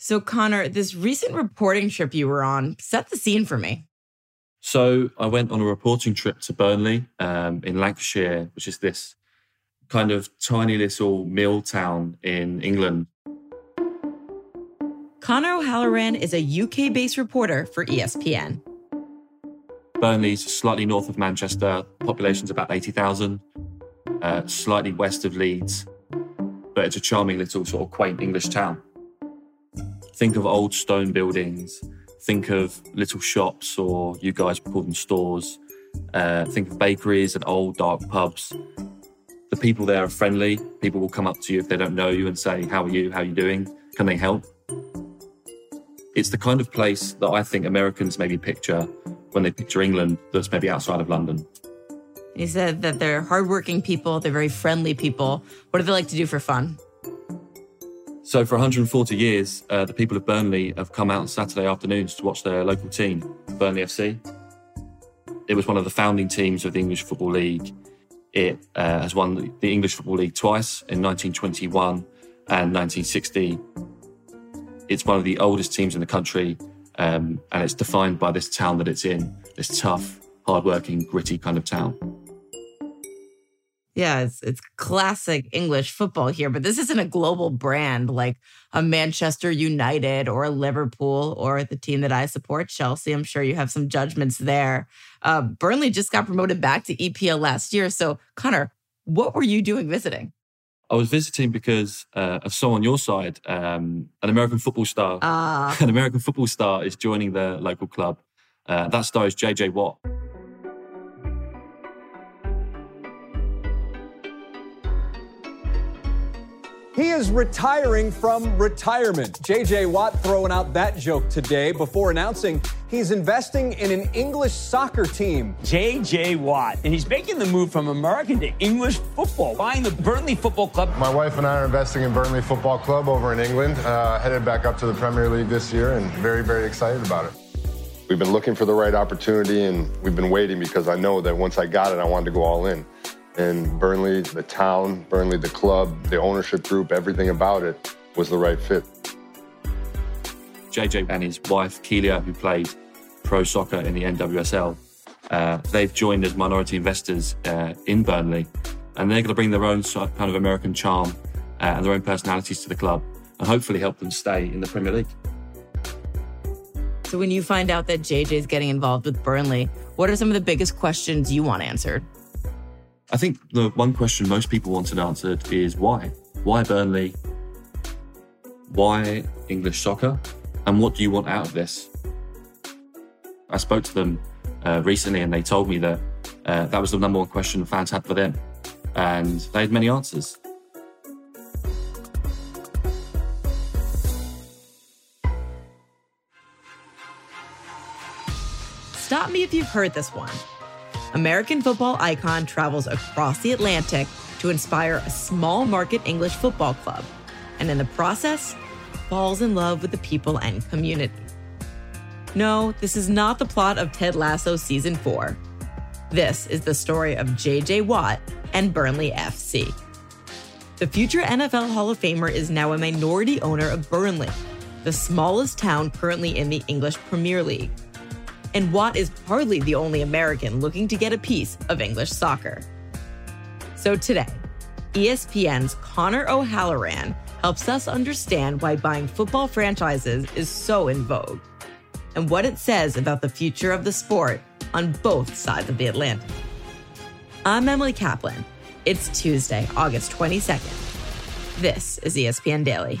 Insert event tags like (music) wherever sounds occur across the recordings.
So, Connor, this recent reporting trip you were on set the scene for me. So, I went on a reporting trip to Burnley um, in Lancashire, which is this kind of tiny little mill town in England. Connor O'Halloran is a UK based reporter for ESPN. Burnley's slightly north of Manchester, population's about 80,000, uh, slightly west of Leeds, but it's a charming little sort of quaint English town. Think of old stone buildings, think of little shops, or you guys call them stores. Uh, think of bakeries and old dark pubs. The people there are friendly. People will come up to you if they don't know you and say, How are you? How are you doing? Can they help? It's the kind of place that I think Americans maybe picture when they picture England that's maybe outside of London. He said that they're hardworking people, they're very friendly people. What do they like to do for fun? So, for 140 years, uh, the people of Burnley have come out on Saturday afternoons to watch their local team, Burnley FC. It was one of the founding teams of the English Football League. It uh, has won the English Football League twice in 1921 and 1960. It's one of the oldest teams in the country, um, and it's defined by this town that it's in, this tough, hardworking, gritty kind of town. Yeah, it's it's classic English football here, but this isn't a global brand like a Manchester United or a Liverpool or the team that I support, Chelsea. I'm sure you have some judgments there. Uh, Burnley just got promoted back to EPL last year. So, Connor, what were you doing visiting? I was visiting because uh, of someone on your side, um, an American football star. Uh. (laughs) An American football star is joining the local club. Uh, that star is JJ Watt. He is retiring from retirement. JJ Watt throwing out that joke today before announcing he's investing in an English soccer team. JJ Watt. And he's making the move from American to English football, buying the Burnley Football Club. My wife and I are investing in Burnley Football Club over in England, uh, headed back up to the Premier League this year, and very, very excited about it. We've been looking for the right opportunity, and we've been waiting because I know that once I got it, I wanted to go all in. And Burnley, the town, Burnley, the club, the ownership group, everything about it was the right fit. JJ and his wife, Kealia, who played pro soccer in the NWSL, uh, they've joined as minority investors uh, in Burnley. And they're going to bring their own sort of kind of American charm uh, and their own personalities to the club and hopefully help them stay in the Premier League. So, when you find out that JJ is getting involved with Burnley, what are some of the biggest questions you want answered? I think the one question most people wanted answered is why? Why Burnley? Why English soccer? And what do you want out of this? I spoke to them uh, recently and they told me that uh, that was the number one question fans had for them. And they had many answers. Stop me if you've heard this one. American football icon travels across the Atlantic to inspire a small market English football club, and in the process, falls in love with the people and community. No, this is not the plot of Ted Lasso season 4. This is the story of JJ Watt and Burnley FC. The future NFL Hall of Famer is now a minority owner of Burnley, the smallest town currently in the English Premier League and Watt is hardly the only American looking to get a piece of English soccer. So today, ESPN's Connor O'Halloran helps us understand why buying football franchises is so in vogue and what it says about the future of the sport on both sides of the Atlantic. I'm Emily Kaplan. It's Tuesday, August 22nd. This is ESPN Daily.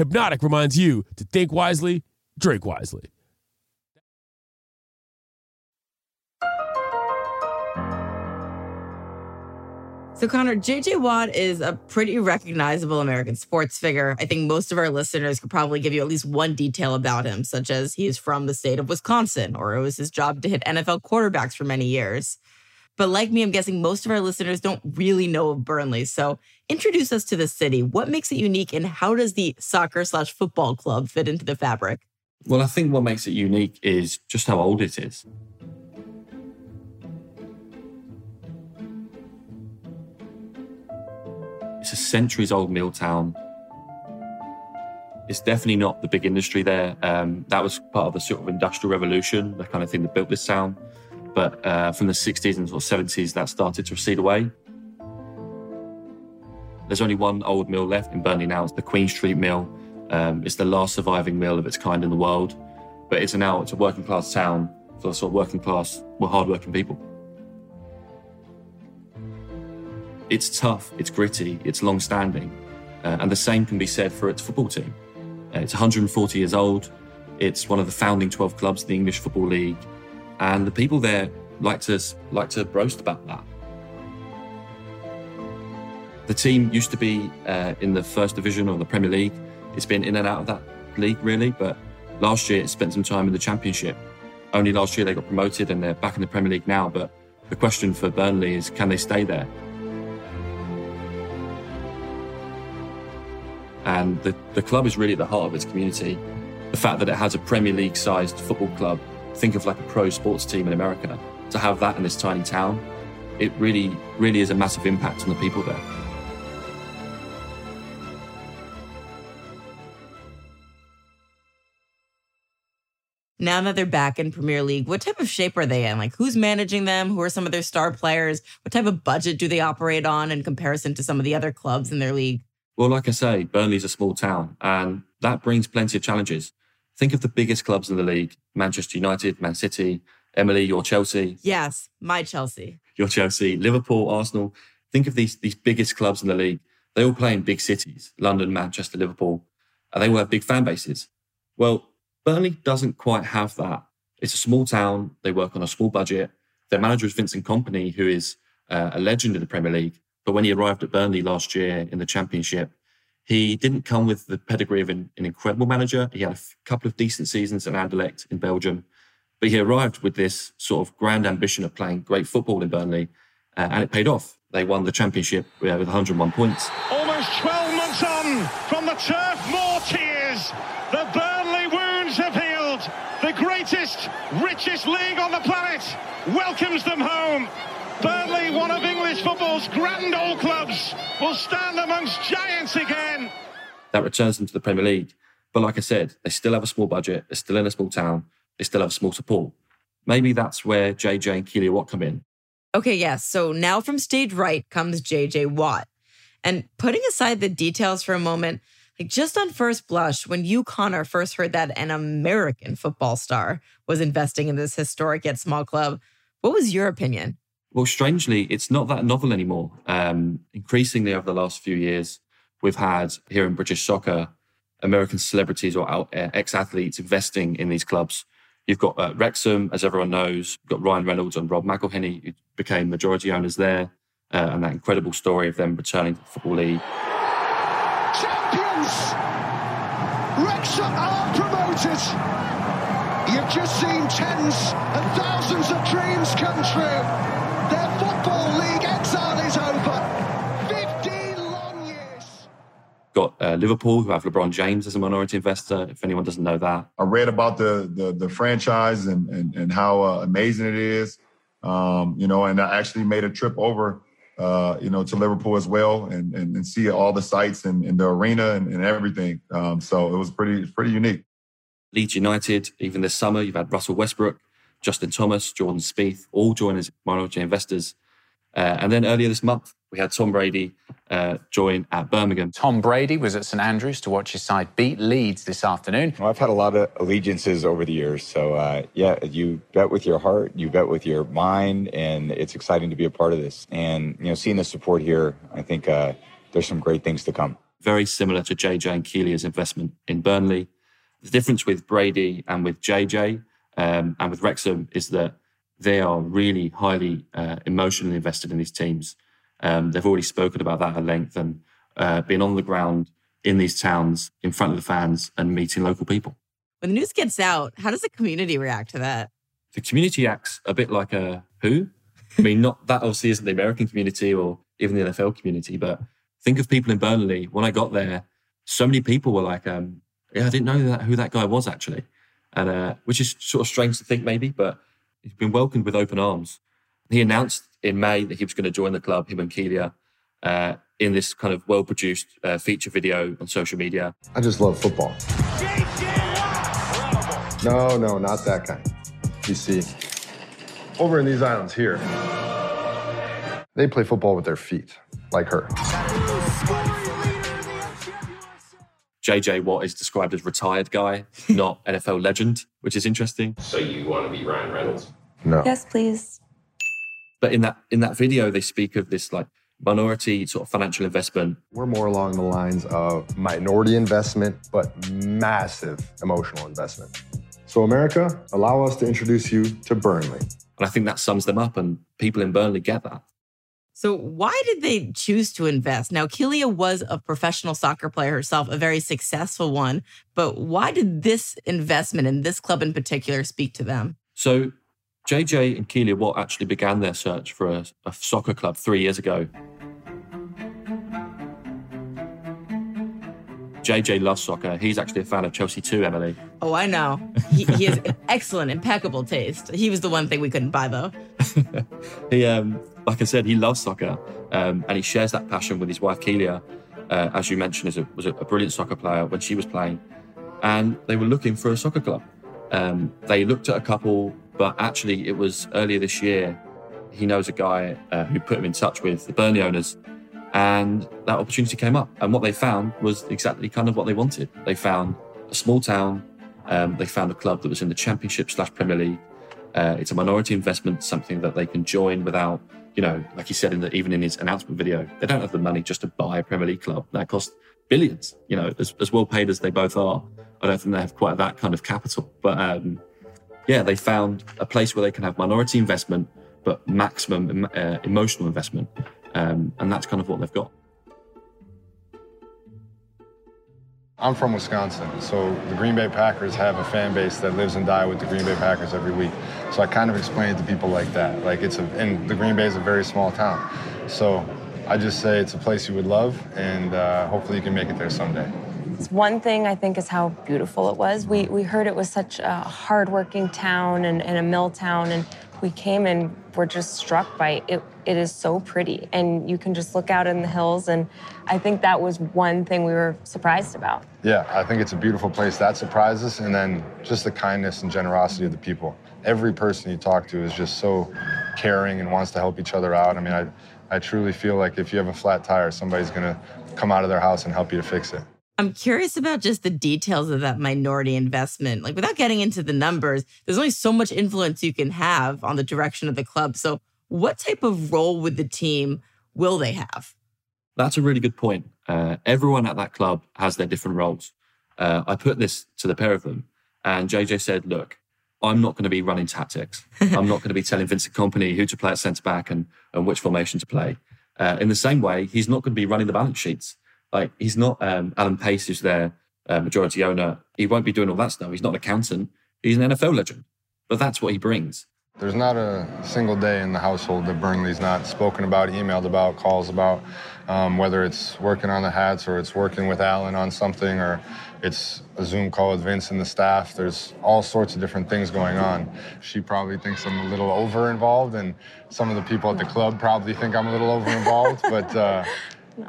Hpnotiq reminds you to think wisely, drink wisely. So, Connor, JJ Watt is a pretty recognizable American sports figure. I think most of our listeners could probably give you at least one detail about him, such as he is from the state of Wisconsin, or it was his job to hit NFL quarterbacks for many years. But like me, I'm guessing most of our listeners don't really know of Burnley. So, introduce us to the city. What makes it unique, and how does the soccer slash football club fit into the fabric? Well, I think what makes it unique is just how old it is. It's a centuries old mill town. It's definitely not the big industry there. Um, that was part of the sort of industrial revolution, the kind of thing that built this town. But uh, from the 60s and sort of 70s, that started to recede away. There's only one old mill left in Burnley now. It's the Queen Street Mill. Um, it's the last surviving mill of its kind in the world. But it's now it's a working class town for sort of working class, well, hardworking people. It's tough, it's gritty, it's long standing. Uh, and the same can be said for its football team. Uh, it's 140 years old. It's one of the founding 12 clubs of the English Football League. And the people there like to, like to boast about that. The team used to be uh, in the first division of the Premier League. It's been in and out of that league, really. But last year, it spent some time in the Championship. Only last year, they got promoted and they're back in the Premier League now. But the question for Burnley is can they stay there? And the, the club is really at the heart of its community. The fact that it has a Premier League sized football club, think of like a pro sports team in America, to have that in this tiny town, it really, really is a massive impact on the people there. Now that they're back in Premier League, what type of shape are they in? Like, who's managing them? Who are some of their star players? What type of budget do they operate on in comparison to some of the other clubs in their league? Well, like I say, Burnley's a small town, and that brings plenty of challenges. Think of the biggest clubs in the league Manchester United, Man City, Emily, your Chelsea. Yes, my Chelsea. Your Chelsea, Liverpool, Arsenal. Think of these, these biggest clubs in the league. They all play in big cities London, Manchester, Liverpool, and they all have big fan bases. Well, Burnley doesn't quite have that. It's a small town. They work on a small budget. Their manager is Vincent Kompany, who is uh, a legend in the Premier League. But when he arrived at Burnley last year in the Championship, he didn't come with the pedigree of an, an incredible manager. He had a f- couple of decent seasons at Anderlecht in Belgium, but he arrived with this sort of grand ambition of playing great football in Burnley, uh, and it paid off. They won the championship uh, with 101 points. Almost 12 months on from the Turf Moor tears, the Burnley wounds have healed. The greatest, richest league on the planet welcomes them home. Burnley, one of English football's grand old clubs, will stand amongst giants again. That returns them to the Premier League. But like I said, they still have a small budget. They're still in a small town. They still have small support. Maybe that's where JJ and Kealia Watt come in. Okay, yes. So now from stage right comes JJ Watt. And putting aside the details for a moment, like just on first blush, when you, Connor, first heard that an American football star was investing in this historic yet small club, what was your opinion? Well, strangely, it's not that novel anymore. Um, increasingly over the last few years, we've had here in British soccer, American celebrities or uh, ex athletes investing in these clubs. You've got uh, Wrexham, as everyone knows, you've got Ryan Reynolds and Rob McElhenney, who became majority owners there, uh, and that incredible story of them returning to the Football League. Champions! Wrexham are promoted! You've just seen tens and thousands of dreams come true. Their Football League exile is over. 15 long years. Got uh, Liverpool, who have LeBron James as a minority investor, if anyone doesn't know that. I read about the the, the franchise and, and, and how uh, amazing it is. Um, you know, and I actually made a trip over, uh, you know, to Liverpool as well and, and, and see all the sites and, and the arena and, and everything. Um, so it was pretty pretty unique. Leeds United, even this summer, you've had Russell Westbrook, Justin Thomas, Jordan Spieth, all join as minority investors. Uh, and then earlier this month, we had Tom Brady uh, join at Birmingham. Tom Brady was at St Andrews to watch his side beat Leeds this afternoon. Well, I've had a lot of allegiances over the years. So, uh, yeah, you bet with your heart, you bet with your mind, and it's exciting to be a part of this. And, you know, seeing the support here, I think uh, there's some great things to come. Very similar to JJ and Kealia's investment in Burnley. The difference with Brady and with JJ um, and with Wrexham is that they are really highly uh, emotionally invested in these teams. Um, they've already spoken about that at length and uh, been on the ground in these towns in front of the fans and meeting local people. When the news gets out, how does the community react to that? The community acts a bit like a who? I mean, not that obviously isn't the American community or even the NFL community, but think of people in Burnley. When I got there, so many people were like, um, "Yeah, I didn't know that who that guy was actually," and uh, which is sort of strange to think maybe, but he's been welcomed with open arms. He announced in May that he was going to join the club, him and Kealia, uh, in this kind of well-produced uh, feature video on social media. I just love football. No, no, not that kind. You see, over in these islands here, they play football with their feet, like her. JJ Watt is described as retired guy, (laughs) not NFL legend, which is interesting. So you want to be Ryan Reynolds? No. Yes, please. But in that in that video, they speak of this like minority sort of financial investment. We're more along the lines of minority investment, but massive emotional investment. So, America, allow us to introduce you to Burnley. And I think that sums them up, and people in Burnley get that. So, why did they choose to invest? Now, Kealia was a professional soccer player herself, a very successful one. But why did this investment in this club in particular speak to them? So, JJ and Kealia Watt actually began their search for a, a soccer club three years ago. JJ loves soccer. He's actually a fan of Chelsea too, Emily. Oh, I know. He, he has (laughs) excellent, impeccable taste. He was the one thing we couldn't buy, though. (laughs) he, um, like I said, he loves soccer, um, and he shares that passion with his wife Kealia. Uh, as you mentioned, is a, was a brilliant soccer player when she was playing, and they were looking for a soccer club. Um, they looked at a couple, but actually, it was earlier this year. He knows a guy uh, who put him in touch with the Burnley owners, and that opportunity came up. And what they found was exactly kind of what they wanted. They found a small town. Um, they found a club that was in the Championship slash Premier League. Uh, it's a minority investment, something that they can join without, you know, like he said in the, even in his announcement video, they don't have the money just to buy a Premier League club. That costs billions, you know, as, as well paid as they both are. I don't think they have quite that kind of capital. But um, yeah, they found a place where they can have minority investment, but maximum uh, emotional investment. Um, and that's kind of what they've got. I'm from Wisconsin, so the Green Bay Packers have a fan base that lives and die with the Green Bay Packers every week. So I kind of explain it to people like that. Like it's a, and the Green Bay is a very small town. So I just say it's a place you would love, and uh, hopefully you can make it there someday. It's one thing I think is how beautiful it was. We, we heard it was such a hardworking town and, and a mill town, and we came and were just struck by it. It is so pretty, and you can just look out in the hills. And I think that was one thing we were surprised about. Yeah, I think it's a beautiful place. That surprised us, and then just the kindness and generosity of the people. Every person you talk to is just so caring and wants to help each other out. I mean, I, I truly feel like if you have a flat tire, somebody's gonna come out of their house and help you to fix it. I'm curious about just the details of that minority investment. Like, without getting into the numbers, there's only so much influence you can have on the direction of the club. So, what type of role with the team will they have? That's a really good point. Uh, everyone at that club has their different roles. Uh, I put this to the pair of them, and JJ said, Look, I'm not going to be running tactics. (laughs) I'm not going to be telling Vincent Kompany who to play at centre back and, and which formation to play. Uh, in the same way, he's not going to be running the balance sheets. Like he's not um, Alan Pace, who's their uh, majority owner. He won't be doing all that stuff. He's not an accountant. He's an NFL legend. But that's what he brings. There's not a single day in the household that Burnley's not spoken about, emailed about, calls about, um, whether it's working on the hats or it's working with Alan on something or it's a Zoom call with Vince and the staff. There's all sorts of different things going on. She probably thinks I'm a little over involved, and some of the people at the club probably think I'm a little over involved, but. Uh,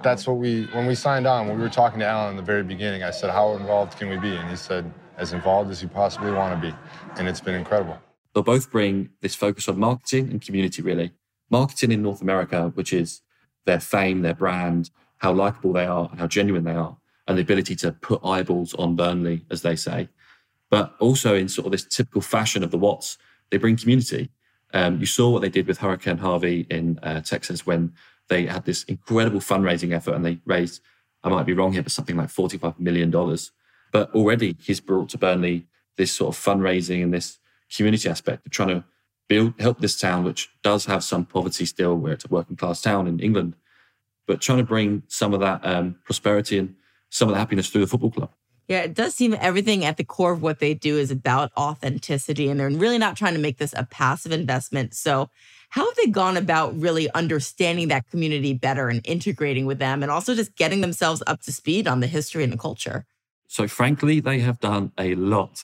that's what we, when we signed on, when we were talking to Alan in the very beginning, I said, How involved can we be? And he said, As involved as you possibly want to be. And it's been incredible. They'll both bring this focus on marketing and community, really. Marketing in North America, which is their fame, their brand, how likable they are, and how genuine they are, and the ability to put eyeballs on Burnley, as they say. But also in sort of this typical fashion of the Watts, they bring community. Um, you saw what they did with Hurricane Harvey in uh, Texas when they had this incredible fundraising effort and they raised, I might be wrong here, but something like $45 million. But already he's brought to Burnley this sort of fundraising and this community aspect of trying to build, help this town, which does have some poverty still, where it's a working class town in England. but trying to bring some of that um, prosperity and some of the happiness through the football club. Yeah, it does seem everything at the core of what they do is about authenticity, and they're really not trying to make this a passive investment. So, how have they gone about really understanding that community better and integrating with them, and also just getting themselves up to speed on the history and the culture? So, frankly, they have done a lot.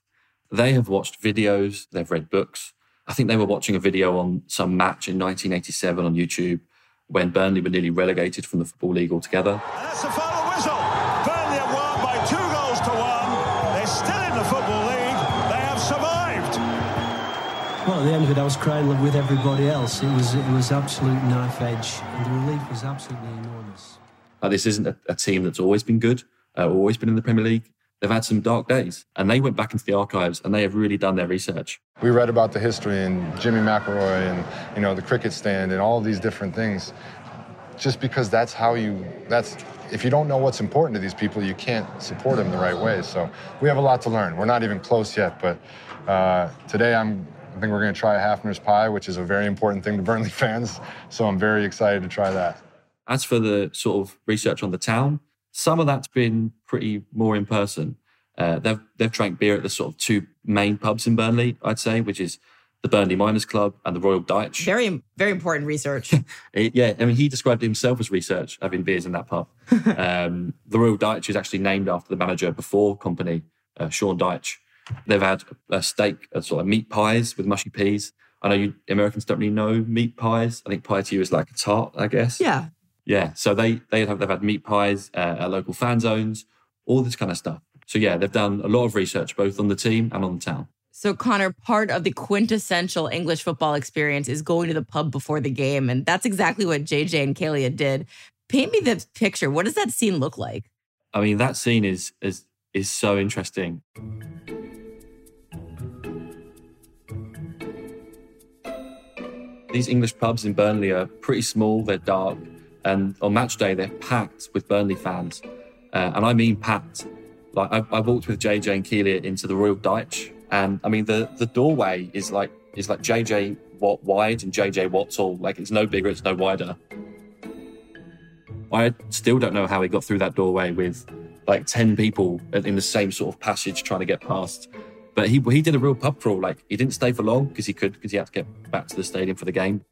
They have watched videos, they've read books. I think they were watching a video on some match in 1987 on YouTube when Burnley were nearly relegated from the Football League altogether. Well, at the end of it, I was crying with everybody else. It was it was absolute knife edge, and the relief was absolutely enormous. Like, this isn't a, a team that's always been good, uh, always been in the Premier League. They've had some dark days, and they went back into the archives and they have really done their research. We read about the history and Jimmy McIlroy and you know the cricket stand and all these different things. Just because that's how you that's if you don't know what's important to these people, you can't support them the right way. So we have a lot to learn. We're not even close yet, but uh, today I'm I think we're going to try a Hafner's pie, which is a very important thing to Burnley (laughs) fans. So I'm very excited to try that. As for the sort of research on the town, some of that's been pretty more in person. Uh, they've they've drank beer at the sort of two main pubs in Burnley, I'd say, which is the Burnley Miners Club and the Royal Dyche. Very, very important research. (laughs) It- yeah, I mean, he described himself as research, having beers in that pub. (laughs) um, the Royal Dyche is actually named after the manager before Kompany, uh, Sean Dyche. They've had a steak, a sort of meat pies with mushy peas. I know you Americans don't really know meat pies. I think pie to you is like a tart, I guess. Yeah. Yeah, so they they have they've had meat pies uh, at local fan zones, all this kind of stuff. So yeah, they've done a lot of research both on the team and on the town. So, Connor, part of the quintessential English football experience is going to the pub before the game. And that's exactly what JJ and Kealia did. Paint me the picture. What does that scene look like? I mean, that scene is is is so interesting. These English pubs in Burnley are pretty small. They're dark, and on match day they're packed with Burnley fans, uh, and I mean packed. Like I, I walked with JJ and Kealia into the Royal Dyche, and I mean the the doorway is like is like JJ Watt wide and JJ Watt tall. Like it's no bigger, it's no wider. I still don't know how he got through that doorway with like 10 people in the same sort of passage trying to get past. But he, he did a real pub crawl. Like he didn't stay for long because he could, because he had to get back to the stadium for the game.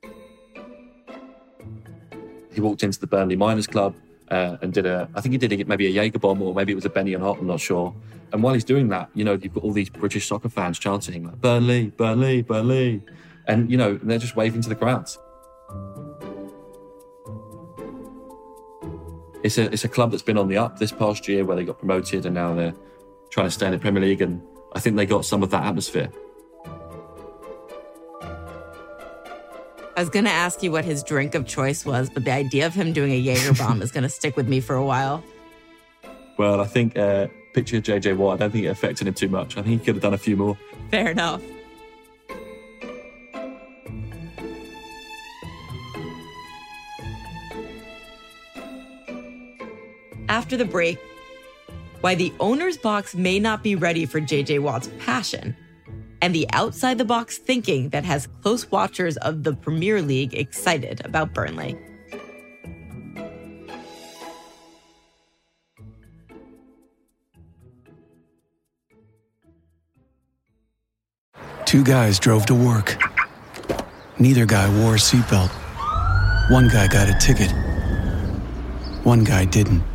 He walked into the Burnley Miners Club uh, and did a, I think he did a, maybe a Jaeger bomb or maybe it was a Benny and Hot, I'm not sure. And while he's doing that, you know, you've got all these British soccer fans chanting like, Burnley, Burnley, Burnley. And, you know, they're just waving to the crowds. It's a it's a club that's been on the up this past year where they got promoted and now they're trying to stay in the Premier League and I think they got some of that atmosphere. I was going to ask you what his drink of choice was, but the idea of him doing a Jaeger (laughs) bomb is going to stick with me for a while. Well, I think uh, picture JJ Watt. I don't think it affected him too much. I think he could have done a few more. Fair enough. After the break, why the owner's box may not be ready for JJ Watt's passion, and the outside the box thinking that has close watchers of the Premier League excited about Burnley. Two guys drove to work. Neither guy wore a seatbelt. One guy got a ticket. One guy didn't.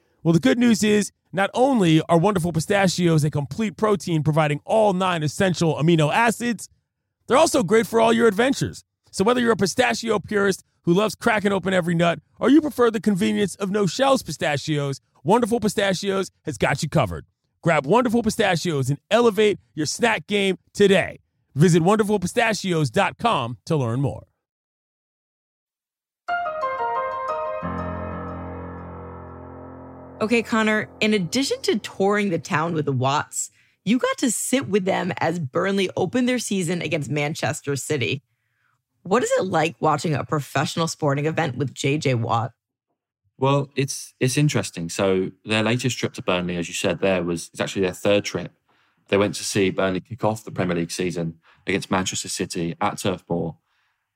Well, the good news is not only are wonderful pistachios a complete protein providing all nine essential amino acids, they're also great for all your adventures. So whether you're a pistachio purist who loves cracking open every nut or you prefer the convenience of no shells pistachios, Wonderful Pistachios has got you covered. Grab Wonderful Pistachios and elevate your snack game today. Visit wonderfulpistachios.com to learn more. Okay, Connor, in addition to touring the town with the Watts, you got to sit with them as Burnley opened their season against Manchester City. What is it like watching a professional sporting event with JJ Watt? Well, it's it's interesting. So their latest trip to Burnley, as you said, there was it's actually their third trip. They went to see Burnley kick off the Premier League season against Manchester City at Turf Moor,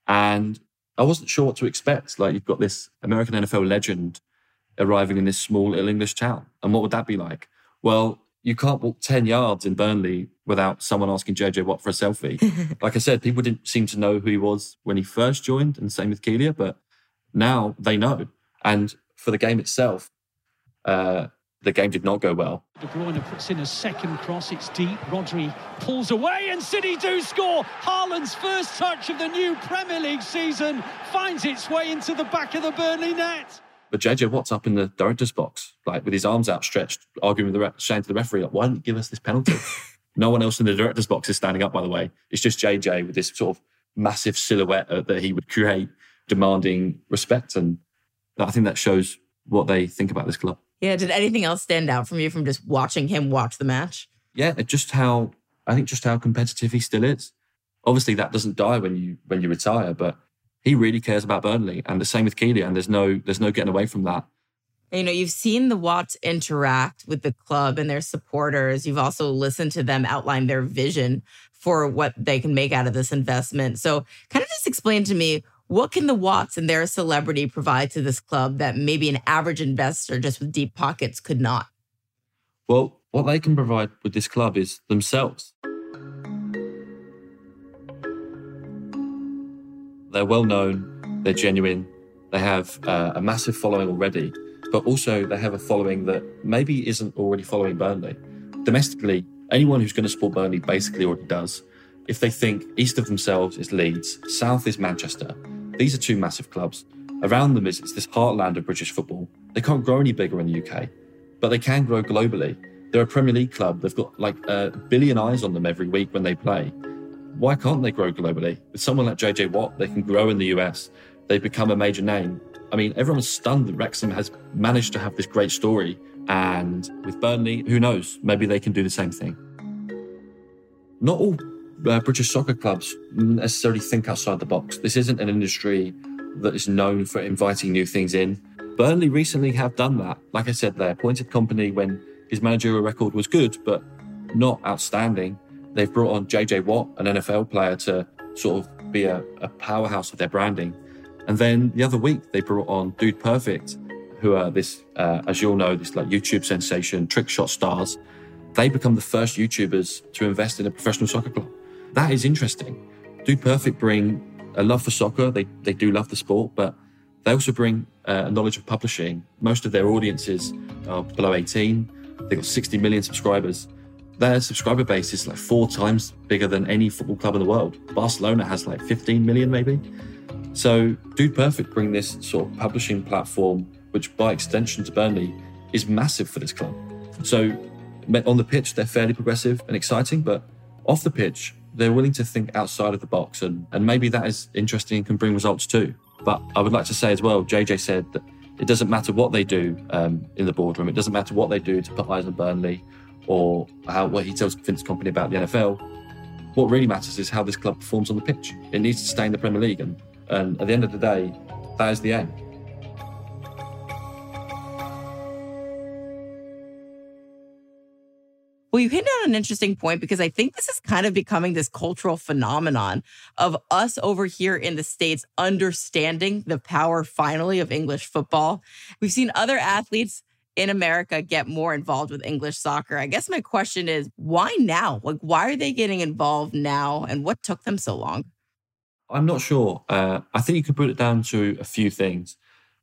and I wasn't sure what to expect. Like you've got this American NFL legend arriving in this small little English town, and what would that be like? Well, you can't walk ten yards in Burnley without someone asking JJ Watt for a selfie. (laughs) like I said, people didn't seem to know who he was when he first joined, and same with Kealia, but now they know. And for the game itself, uh, the game did not go well. De Bruyne puts in a second cross. It's deep. Rodri pulls away, and City do score. Haaland's first touch of the new Premier League season finds its way into the back of the Burnley net. But JJ Watt's up in the director's box, like with his arms outstretched, arguing with the re- saying to the referee, like, "Why didn't you give us this penalty?" (laughs) no one else in the director's box is standing up. By the way, it's just JJ with this sort of massive silhouette uh, that he would create, demanding respect and I think that shows what they think about this club. Yeah. Did anything else stand out from you from just watching him watch the match? Yeah, just how I think just how competitive he still is. Obviously, that doesn't die when you when you retire, but he really cares about Burnley, and the same with Kealia. And there's no there's no getting away from that. You know, you've seen the Watts interact with the club and their supporters. You've also listened to them outline their vision for what they can make out of this investment. So, kind of just explain to me what can the Watts and their celebrity provide to this club that maybe an average investor just with deep pockets could not? Well, what they can provide with this club is themselves. They're well known, they're genuine, they have uh, a massive following already, but also they have a following that maybe isn't already following Burnley. Domestically, anyone who's going to support Burnley basically already does. If they think east of themselves is Leeds, south is Manchester, these are two massive clubs. Around them is this heartland of British football. They can't grow any bigger in the UK, but they can grow globally. They're a Premier League club. They've got like a billion eyes on them every week when they play. Why can't they grow globally? With someone like JJ Watt, they can grow in the US. They become a major name. I mean, everyone's stunned that Wrexham has managed to have this great story. And with Burnley, who knows? Maybe they can do the same thing. Not all uh, British soccer clubs necessarily think outside the box. This isn't an industry that is known for inviting new things in. Burnley recently have done that. Like I said, they appointed Kompany when his managerial record was good, but not outstanding. They've brought on JJ Watt, an NFL player, to sort of be a, a powerhouse of their branding. And then the other week, they brought on Dude Perfect, who are this, uh, as you all know, this like YouTube sensation, trick shot stars. They become the first YouTubers to invest in a professional soccer club. That is interesting. Dude Perfect bring a love for soccer. They, they do love the sport, but they also bring uh, a knowledge of publishing. Most of their audiences are below 18. They've got 60 million subscribers. Their subscriber base is like four times bigger than any football club in the world. Barcelona has like 15 million, maybe. So, Dude Perfect bring this sort of publishing platform, which by extension to Burnley is massive for this club. So, on the pitch, they're fairly progressive and exciting, but off the pitch, they're willing to think outside of the box, and, and maybe that is interesting and can bring results too. But I would like to say as well, JJ said that it doesn't matter what they do um, in the boardroom. It doesn't matter what they do to put eyes on Burnley or how what he tells Vince Kompany about the NFL. What really matters is how this club performs on the pitch. It needs to stay in the Premier League, and, and at the end of the day, that is the aim. Well, you hit on an interesting point because I think this is kind of becoming this cultural phenomenon of us over here in the States understanding the power finally of English football. We've seen other athletes in America get more involved with English soccer. I guess my question is why now? Like, why are they getting involved now and what took them so long? I'm not sure. Uh, I think you could put it down to a few things.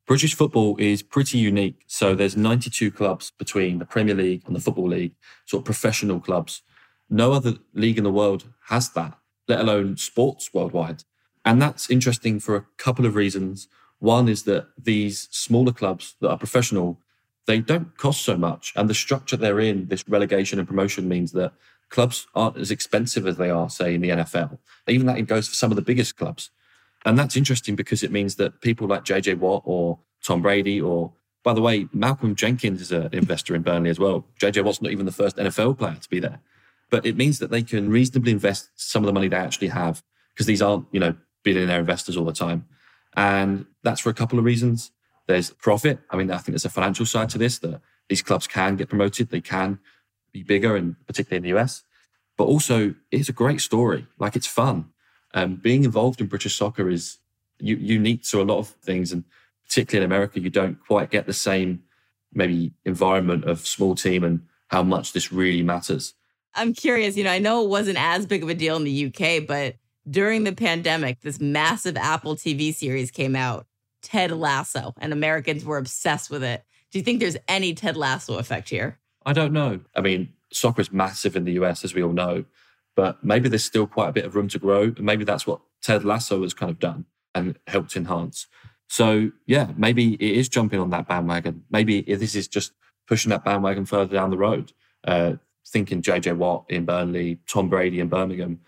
British football is pretty unique. So there's 92 clubs between the Premier League and the Football League, sort of professional clubs. No other league in the world has that, let alone sports worldwide. And that's interesting for a couple of reasons. One is that these smaller clubs that are professional, they don't cost so much. And the structure they're in, this relegation and promotion means that clubs aren't as expensive as they are, say, in the NFL. Even that it goes for some of the biggest clubs. And that's interesting because it means that people like JJ Watt or Tom Brady, or by the way, Malcolm Jenkins is an investor in Burnley as well. JJ Watt's not even the first NFL player to be there. But it means that they can reasonably invest some of the money they actually have because these aren't, you know, billionaire investors all the time. And that's for a couple of reasons. There's profit. I mean, I think there's a financial side to this that these clubs can get promoted. They can be bigger, and particularly in the US. But also, it's a great story. Like it's fun. Um, being involved in British soccer is u- unique to a lot of things, and particularly in America, you don't quite get the same maybe environment of small team and how much this really matters. I'm curious, you know, I know it wasn't as big of a deal in the UK, but during the pandemic, this massive Apple TV series came out, Ted Lasso, and Americans were obsessed with it. Do you think there's any Ted Lasso effect here? I don't know. I mean, soccer is massive in the US, as we all know, but maybe there's still quite a bit of room to grow. And maybe that's what Ted Lasso has kind of done and helped enhance. So, yeah, maybe it is jumping on that bandwagon. Maybe this is just pushing that bandwagon further down the road. Uh, thinking JJ Watt in Burnley, Tom Brady in Birmingham.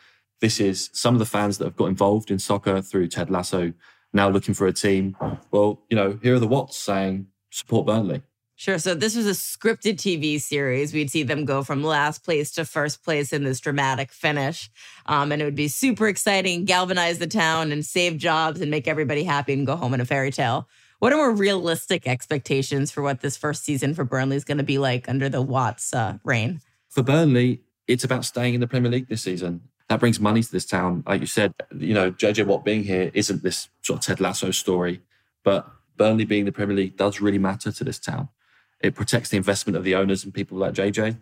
This is some of the fans that have got involved in soccer through Ted Lasso now looking for a team. Well, you know, here are the Watts saying support Burnley. Sure. So this was a scripted TV series. We'd see them go from last place to first place in this dramatic finish. Um, and it would be super exciting, galvanize the town and save jobs and make everybody happy and go home in a fairy tale. What are more realistic expectations for what this first season for Burnley is going to be like under the Watts uh, reign? For Burnley, it's about staying in the Premier League this season. That brings money to this town. Like you said, you know, JJ Watt being here isn't this sort of Ted Lasso story, but Burnley being the Premier League does really matter to this town. It protects the investment of the owners and people like JJ.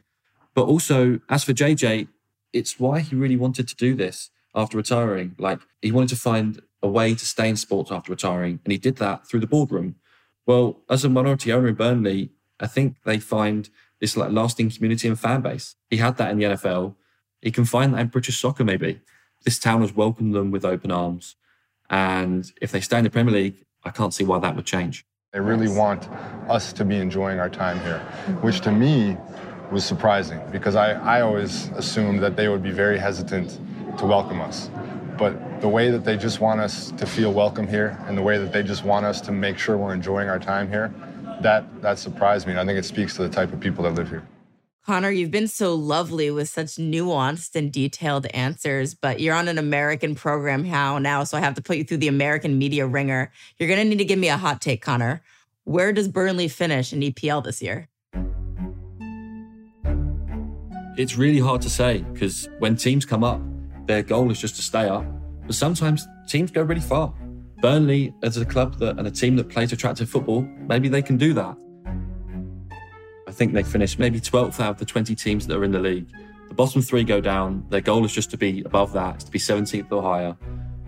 But also, as for JJ, it's why he really wanted to do this after retiring. Like, he wanted to find a way to stay in sports after retiring, and he did that through the boardroom. Well, as a minority owner in Burnley, I think they find this like lasting community and fan base. He had that in the NFL. He can find that in British soccer, maybe. This town has welcomed them with open arms. And if they stay in the Premier League, I can't see why that would change. They really want us to be enjoying our time here, which to me was surprising because I, I always assumed that they would be very hesitant to welcome us. But the way that they just want us to feel welcome here and the way that they just want us to make sure we're enjoying our time here, that, that surprised me. And I think it speaks to the type of people that live here. Connor, you've been so lovely with such nuanced and detailed answers, but you're on an American program now, now, so I have to put you through the American media ringer. You're going to need to give me a hot take, Connor. Where does Burnley finish in EPL this year? It's really hard to say because when teams come up, their goal is just to stay up. But sometimes teams go really far. Burnley, as a club that, and a team that plays attractive football, maybe they can do that. I think they finished maybe 12th out of the 20 teams that are in the league. The bottom three go down. Their goal is just to be above that, to be 17th or higher.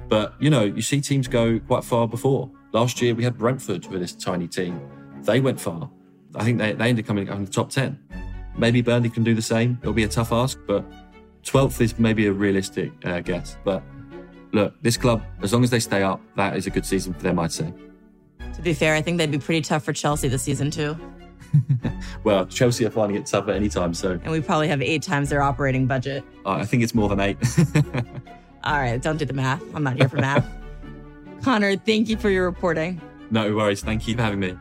But, you know, you see teams go quite far before. Last year, we had Brentford with this tiny team. They went far. I think they, they ended up coming in the top 10. Maybe Burnley can do the same. It'll be a tough ask, but 12th is maybe a realistic uh, guess. But look, this club, as long as they stay up, that is a good season for them, I'd say. To be fair, I think they'd be pretty tough for Chelsea this season, too. (laughs) well, Chelsea are finding it tough at any time, so. And we probably have eight times their operating budget. Uh, I think it's more than eight. (laughs) All right, don't do the math. I'm not here for math. (laughs) Connor, thank you for your reporting. No worries. Thank you for having me.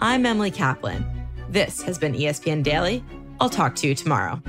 I'm Emily Kaplan. This has been ESPN Daily. I'll talk to you tomorrow.